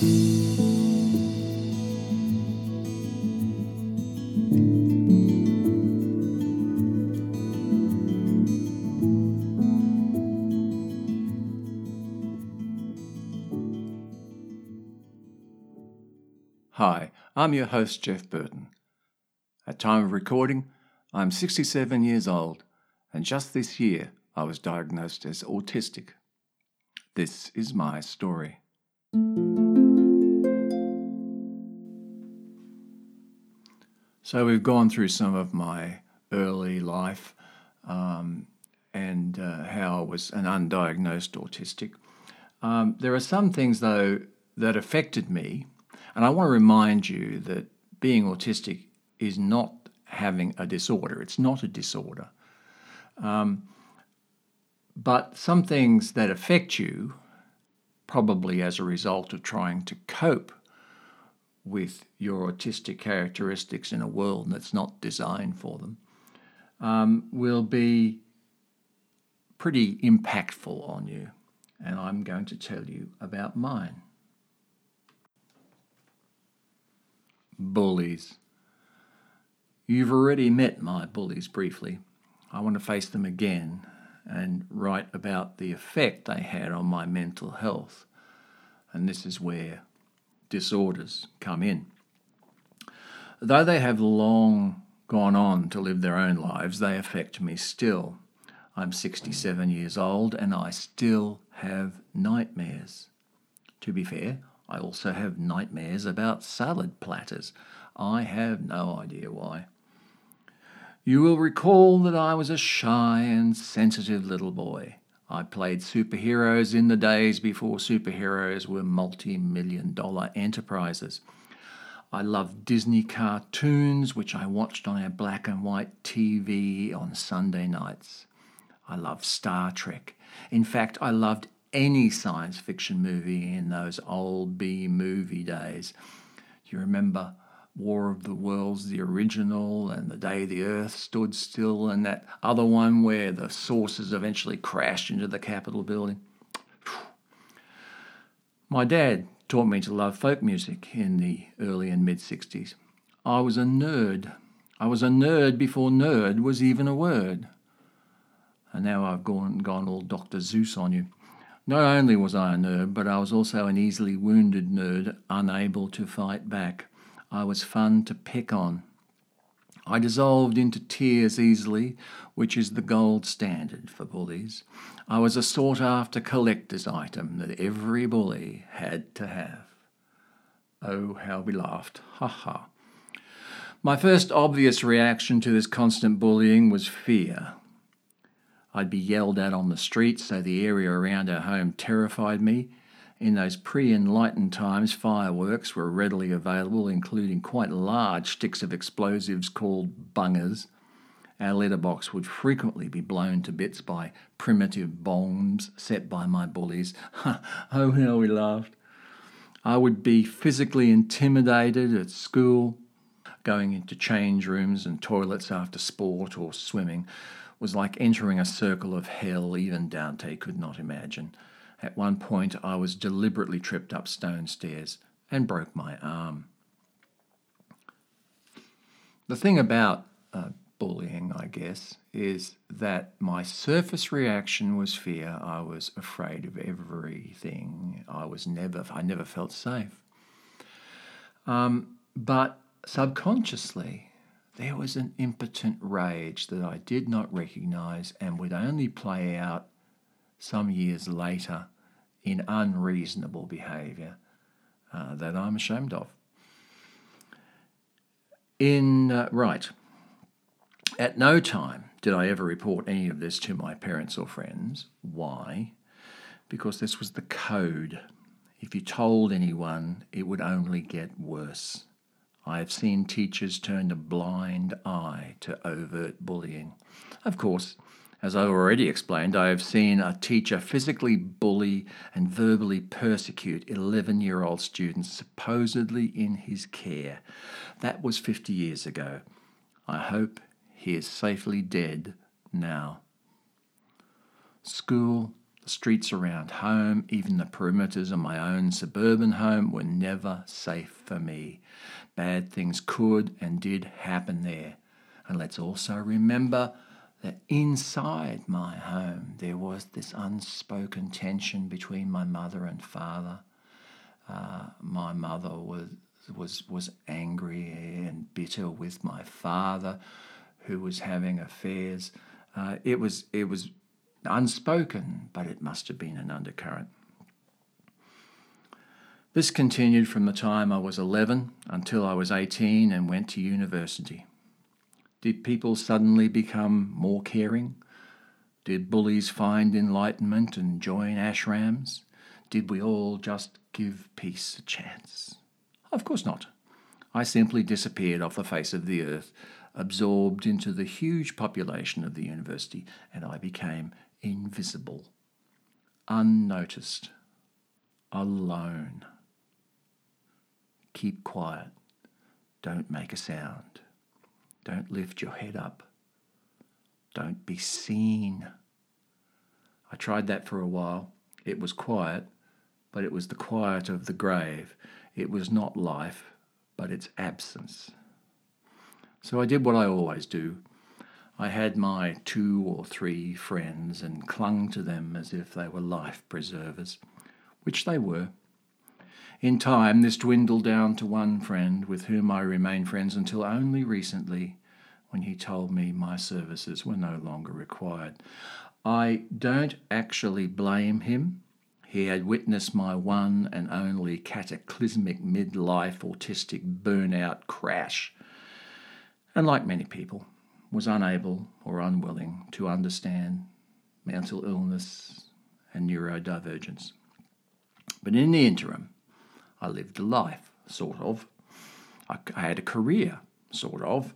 Hi, I'm your host, Jeff Burton. At time of recording, I'm 67 years old, and just this year I was diagnosed as autistic. This is my story. So, we've gone through some of my early life um, and uh, how I was an undiagnosed autistic. Um, there are some things, though, that affected me, and I want to remind you that being autistic is not having a disorder, it's not a disorder. Um, but some things that affect you, probably as a result of trying to cope with your autistic characteristics in a world that's not designed for them, um, will be pretty impactful on you. And I'm going to tell you about mine. Bullies. You've already met my bullies briefly. I want to face them again and write about the effect they had on my mental health. And this is where disorders come in. Though they have long gone on to live their own lives, they affect me still. I'm 67 years old and I still have nightmares. To be fair, I also have nightmares about salad platters. I have no idea why. You will recall that I was a shy and sensitive little boy. I played superheroes in the days before superheroes were multi million dollar enterprises. I loved Disney cartoons, which I watched on our black and white TV on Sunday nights. I loved Star Trek. In fact, I loved any science fiction movie in those old B movie days. Do You remember War of the Worlds, the original, and The Day the Earth Stood Still, and that other one where the saucers eventually crashed into the Capitol building. My dad taught me to love folk music in the early and mid 60s. I was a nerd. I was a nerd before nerd was even a word. And now I've gone, gone all Dr. Seuss on you. Not only was I a nerd, but I was also an easily wounded nerd, unable to fight back. I was fun to pick on. I dissolved into tears easily, which is the gold standard for bullies. I was a sought after collector's item that every bully had to have. Oh, how we laughed. Ha ha. My first obvious reaction to this constant bullying was fear. I'd be yelled at on the street, so the area around our home terrified me. In those pre enlightened times, fireworks were readily available, including quite large sticks of explosives called bungers. Our letterbox would frequently be blown to bits by primitive bombs set by my bullies. oh, how we laughed. I would be physically intimidated at school. Going into change rooms and toilets after sport or swimming was like entering a circle of hell even Dante could not imagine. At one point, I was deliberately tripped up stone stairs and broke my arm. The thing about uh, bullying, I guess, is that my surface reaction was fear. I was afraid of everything. I was never, I never felt safe. Um, but subconsciously, there was an impotent rage that I did not recognize and would only play out some years later in unreasonable behaviour uh, that I'm ashamed of. In uh, right, at no time did I ever report any of this to my parents or friends. Why? Because this was the code. If you told anyone, it would only get worse. I have seen teachers turn a blind eye to overt bullying. Of course, as I already explained, I have seen a teacher physically bully and verbally persecute 11 year old students supposedly in his care. That was 50 years ago. I hope he is safely dead now. School, The streets around home, even the perimeters of my own suburban home, were never safe for me. Bad things could and did happen there. And let's also remember that inside my home there was this unspoken tension between my mother and father. Uh, my mother was was was angry and bitter with my father, who was having affairs. Uh, it was it was unspoken, but it must have been an undercurrent. This continued from the time I was 11 until I was 18 and went to university. Did people suddenly become more caring? Did bullies find enlightenment and join ashrams? Did we all just give peace a chance? Of course not. I simply disappeared off the face of the earth, absorbed into the huge population of the university, and I became invisible, unnoticed, alone. Keep quiet. Don't make a sound. Don't lift your head up. Don't be seen. I tried that for a while. It was quiet, but it was the quiet of the grave. It was not life, but its absence. So I did what I always do I had my two or three friends and clung to them as if they were life preservers, which they were. In time, this dwindled down to one friend with whom I remained friends until only recently, when he told me my services were no longer required. I don't actually blame him. He had witnessed my one and only cataclysmic midlife autistic burnout crash. And like many people, was unable or unwilling to understand mental illness and neurodivergence. But in the interim, I lived a life, sort of. I, I had a career, sort of.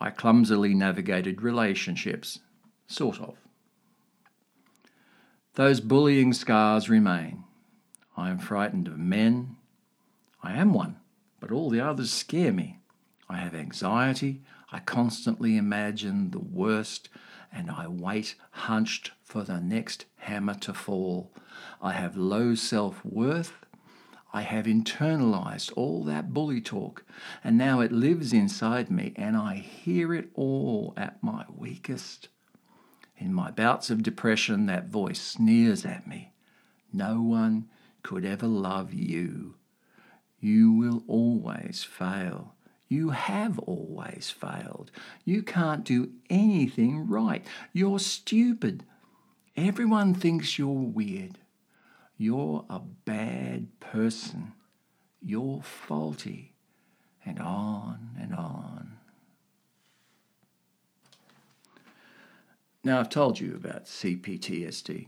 I clumsily navigated relationships, sort of. Those bullying scars remain. I am frightened of men. I am one, but all the others scare me. I have anxiety. I constantly imagine the worst and I wait hunched for the next hammer to fall. I have low self worth. I have internalized all that bully talk, and now it lives inside me, and I hear it all at my weakest. In my bouts of depression, that voice sneers at me. No one could ever love you. You will always fail. You have always failed. You can't do anything right. You're stupid. Everyone thinks you're weird. You're a bad person. You're faulty. And on and on. Now, I've told you about CPTSD.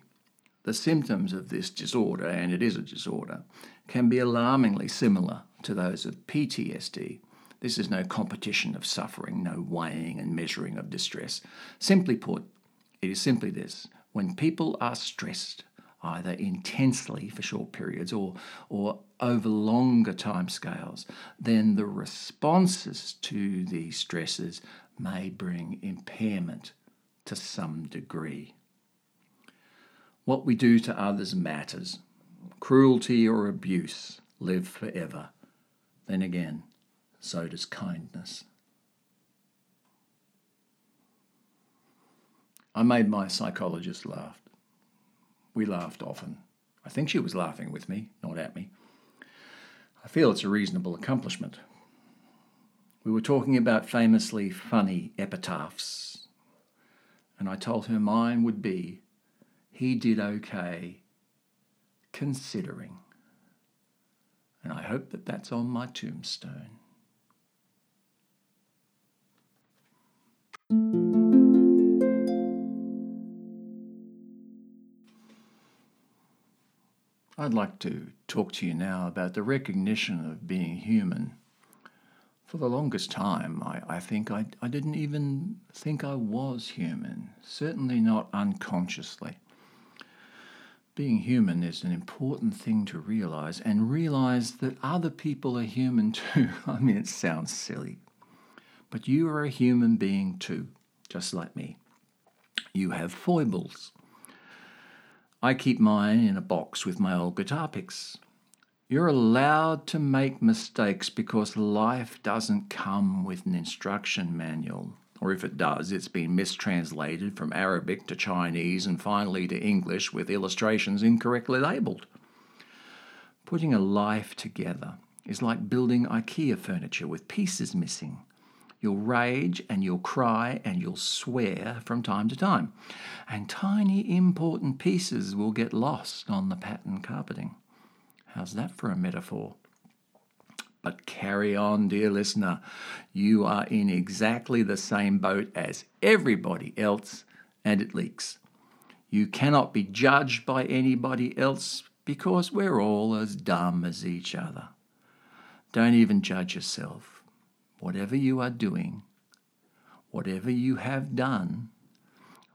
The symptoms of this disorder, and it is a disorder, can be alarmingly similar to those of PTSD this is no competition of suffering, no weighing and measuring of distress. Simply put, it is simply this when people are stressed, either intensely for short periods or, or over longer time scales, then the responses to these stresses may bring impairment to some degree. What we do to others matters. Cruelty or abuse live forever. Then again, so does kindness. I made my psychologist laugh. We laughed often. I think she was laughing with me, not at me. I feel it's a reasonable accomplishment. We were talking about famously funny epitaphs, and I told her mine would be, He did okay, considering. And I hope that that's on my tombstone. I'd like to talk to you now about the recognition of being human. For the longest time, I, I think I, I didn't even think I was human, certainly not unconsciously. Being human is an important thing to realize, and realize that other people are human too. I mean, it sounds silly, but you are a human being too, just like me. You have foibles. I keep mine in a box with my old guitar picks. You're allowed to make mistakes because life doesn't come with an instruction manual. Or if it does, it's been mistranslated from Arabic to Chinese and finally to English with illustrations incorrectly labelled. Putting a life together is like building IKEA furniture with pieces missing. You'll rage and you'll cry and you'll swear from time to time. And tiny important pieces will get lost on the pattern carpeting. How's that for a metaphor? But carry on, dear listener. You are in exactly the same boat as everybody else, and it leaks. You cannot be judged by anybody else because we're all as dumb as each other. Don't even judge yourself whatever you are doing, whatever you have done,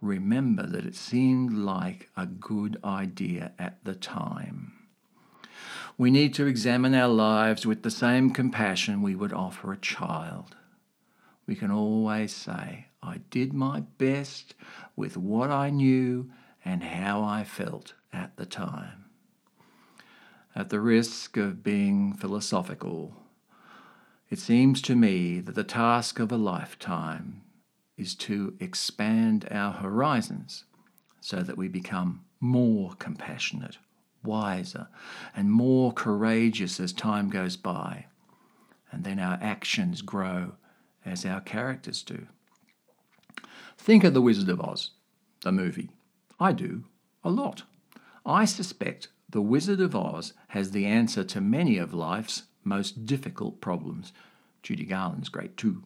remember that it seemed like a good idea at the time. We need to examine our lives with the same compassion we would offer a child. We can always say, I did my best with what I knew and how I felt at the time. At the risk of being philosophical, it seems to me that the task of a lifetime is to expand our horizons so that we become more compassionate, wiser, and more courageous as time goes by. And then our actions grow as our characters do. Think of The Wizard of Oz, the movie. I do, a lot. I suspect The Wizard of Oz has the answer to many of life's most difficult problems. Judy Garland's great too.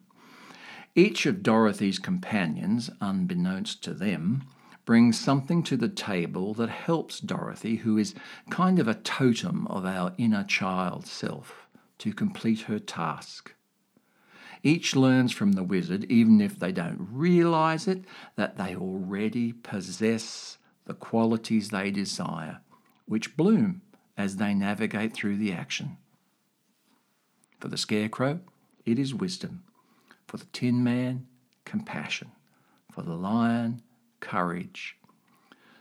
Each of Dorothy's companions, unbeknownst to them, brings something to the table that helps Dorothy, who is kind of a totem of our inner child self, to complete her task. Each learns from the wizard, even if they don't realize it, that they already possess the qualities they desire, which bloom as they navigate through the action. For the scarecrow, it is wisdom. For the tin man, compassion. For the lion, courage.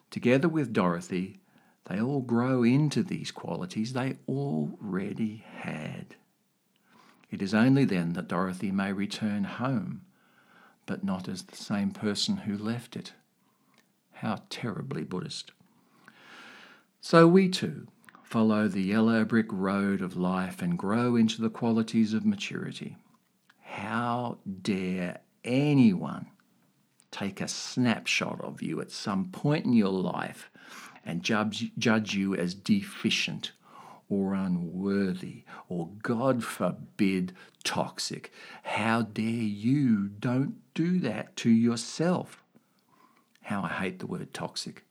Together with Dorothy, they all grow into these qualities they already had. It is only then that Dorothy may return home, but not as the same person who left it. How terribly Buddhist. So we too, follow the yellow brick road of life and grow into the qualities of maturity. How dare anyone take a snapshot of you at some point in your life and judge, judge you as deficient or unworthy or, God forbid, toxic? How dare you? Don't do that to yourself. How I hate the word toxic.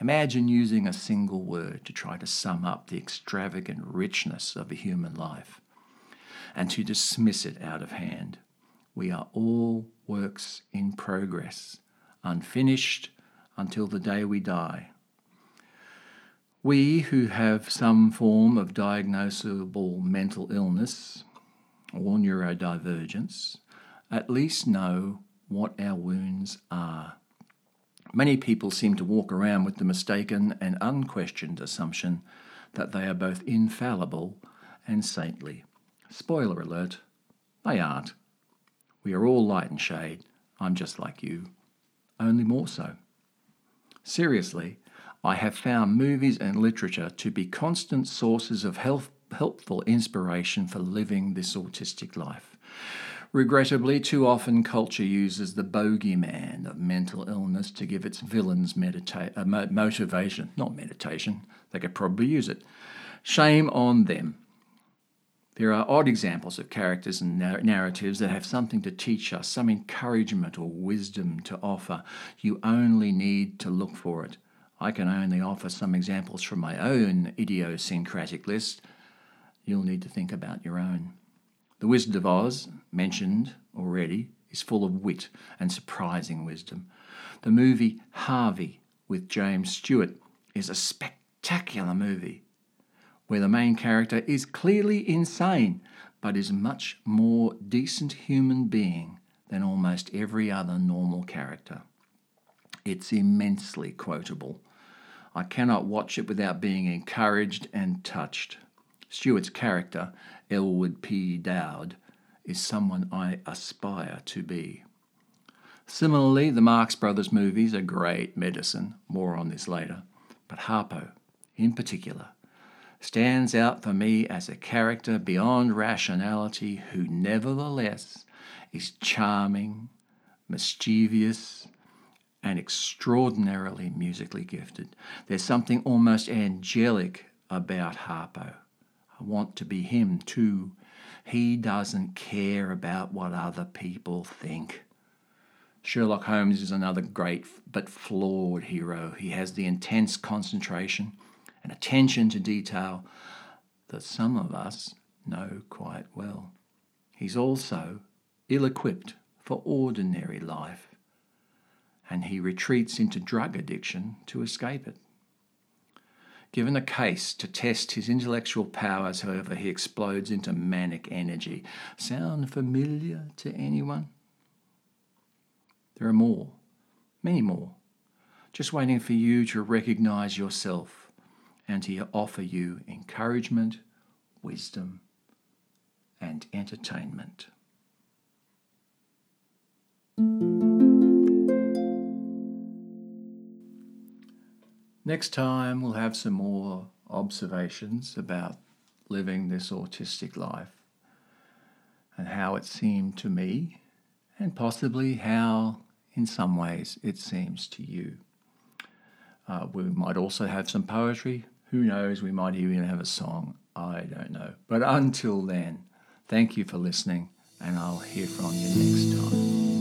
Imagine using a single word to try to sum up the extravagant richness of a human life and to dismiss it out of hand. We are all works in progress, unfinished until the day we die. We who have some form of diagnosable mental illness or neurodivergence at least know what our wounds are. Many people seem to walk around with the mistaken and unquestioned assumption that they are both infallible and saintly. Spoiler alert, they aren't. We are all light and shade. I'm just like you, only more so. Seriously, I have found movies and literature to be constant sources of health, helpful inspiration for living this autistic life. Regrettably, too often culture uses the bogeyman of mental illness to give its villains medita- uh, motivation, not meditation. They could probably use it. Shame on them. There are odd examples of characters and narratives that have something to teach us, some encouragement or wisdom to offer. You only need to look for it. I can only offer some examples from my own idiosyncratic list. You'll need to think about your own. The Wizard of Oz, mentioned already, is full of wit and surprising wisdom. The movie Harvey with James Stewart is a spectacular movie where the main character is clearly insane but is much more decent human being than almost every other normal character. It's immensely quotable. I cannot watch it without being encouraged and touched. Stewart's character, Elwood P. Dowd, is someone I aspire to be. Similarly, the Marx Brothers movies are great medicine, more on this later, but Harpo, in particular, stands out for me as a character beyond rationality who nevertheless is charming, mischievous, and extraordinarily musically gifted. There's something almost angelic about Harpo. I want to be him too. He doesn't care about what other people think. Sherlock Holmes is another great but flawed hero. He has the intense concentration and attention to detail that some of us know quite well. He's also ill equipped for ordinary life, and he retreats into drug addiction to escape it. Given a case to test his intellectual powers, however, he explodes into manic energy. Sound familiar to anyone? There are more, many more, just waiting for you to recognize yourself and to offer you encouragement, wisdom, and entertainment. Next time, we'll have some more observations about living this autistic life and how it seemed to me, and possibly how, in some ways, it seems to you. Uh, we might also have some poetry. Who knows? We might even have a song. I don't know. But until then, thank you for listening, and I'll hear from you next time.